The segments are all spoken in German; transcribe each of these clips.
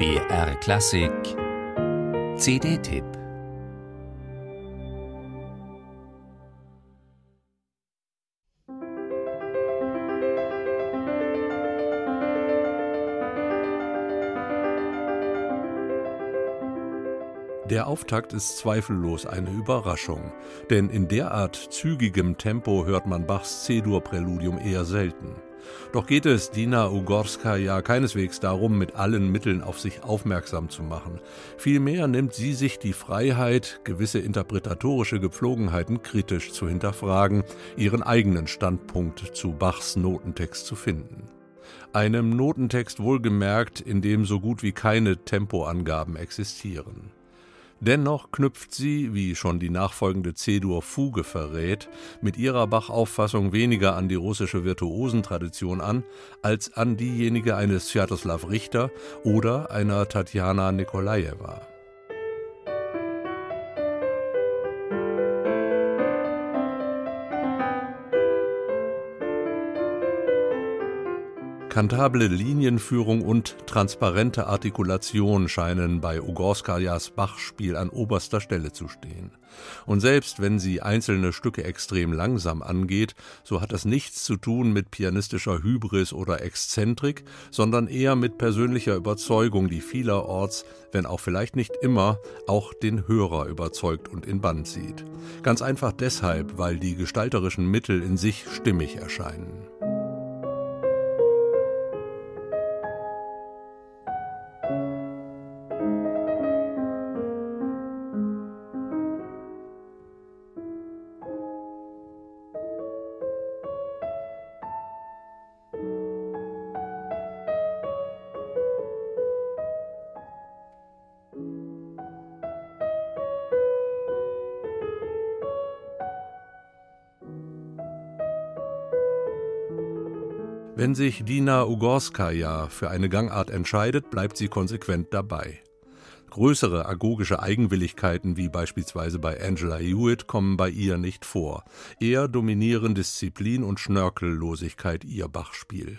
BR Klassik CD-Tipp Der Auftakt ist zweifellos eine Überraschung, denn in derart zügigem Tempo hört man Bachs C-Dur-Präludium eher selten. Doch geht es Dina Ugorska ja keineswegs darum, mit allen Mitteln auf sich aufmerksam zu machen. Vielmehr nimmt sie sich die Freiheit, gewisse interpretatorische Gepflogenheiten kritisch zu hinterfragen, ihren eigenen Standpunkt zu Bachs Notentext zu finden. Einem Notentext wohlgemerkt, in dem so gut wie keine Tempoangaben existieren. Dennoch knüpft sie, wie schon die nachfolgende C-Dur-Fuge verrät, mit ihrer Bach-Auffassung weniger an die russische Virtuosentradition an, als an diejenige eines Sviatoslav Richter oder einer Tatjana Nikolajewa. Kantable Linienführung und transparente Artikulation scheinen bei Ugorskajas Bachspiel an oberster Stelle zu stehen. Und selbst wenn sie einzelne Stücke extrem langsam angeht, so hat das nichts zu tun mit pianistischer Hybris oder Exzentrik, sondern eher mit persönlicher Überzeugung, die vielerorts, wenn auch vielleicht nicht immer, auch den Hörer überzeugt und in Band zieht. Ganz einfach deshalb, weil die gestalterischen Mittel in sich stimmig erscheinen. Wenn sich Dina Ugorskaja für eine Gangart entscheidet, bleibt sie konsequent dabei. Größere agogische Eigenwilligkeiten wie beispielsweise bei Angela Hewitt kommen bei ihr nicht vor. Eher dominieren Disziplin und Schnörkellosigkeit ihr Bachspiel.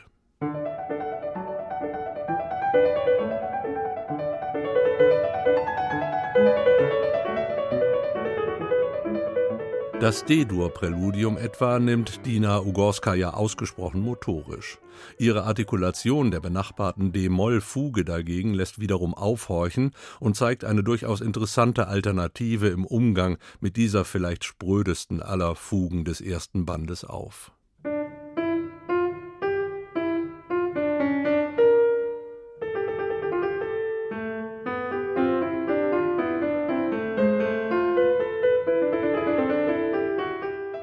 Das D-Dur-Präludium etwa nimmt Dina Ugorskaja ausgesprochen motorisch. Ihre Artikulation der benachbarten D-Moll-Fuge dagegen lässt wiederum aufhorchen und zeigt eine durchaus interessante Alternative im Umgang mit dieser vielleicht sprödesten aller Fugen des ersten Bandes auf.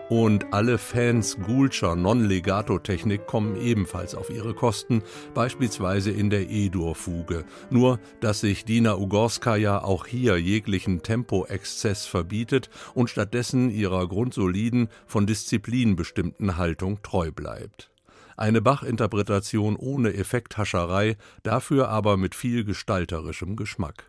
Und alle Fans Gulscher Non-Legato-Technik kommen ebenfalls auf ihre Kosten, beispielsweise in der E-Dur-Fuge. Nur, dass sich Dina Ugorskaja auch hier jeglichen Tempoexzess verbietet und stattdessen ihrer grundsoliden, von Disziplin bestimmten Haltung treu bleibt. Eine Bach-Interpretation ohne Effekthascherei, dafür aber mit viel gestalterischem Geschmack.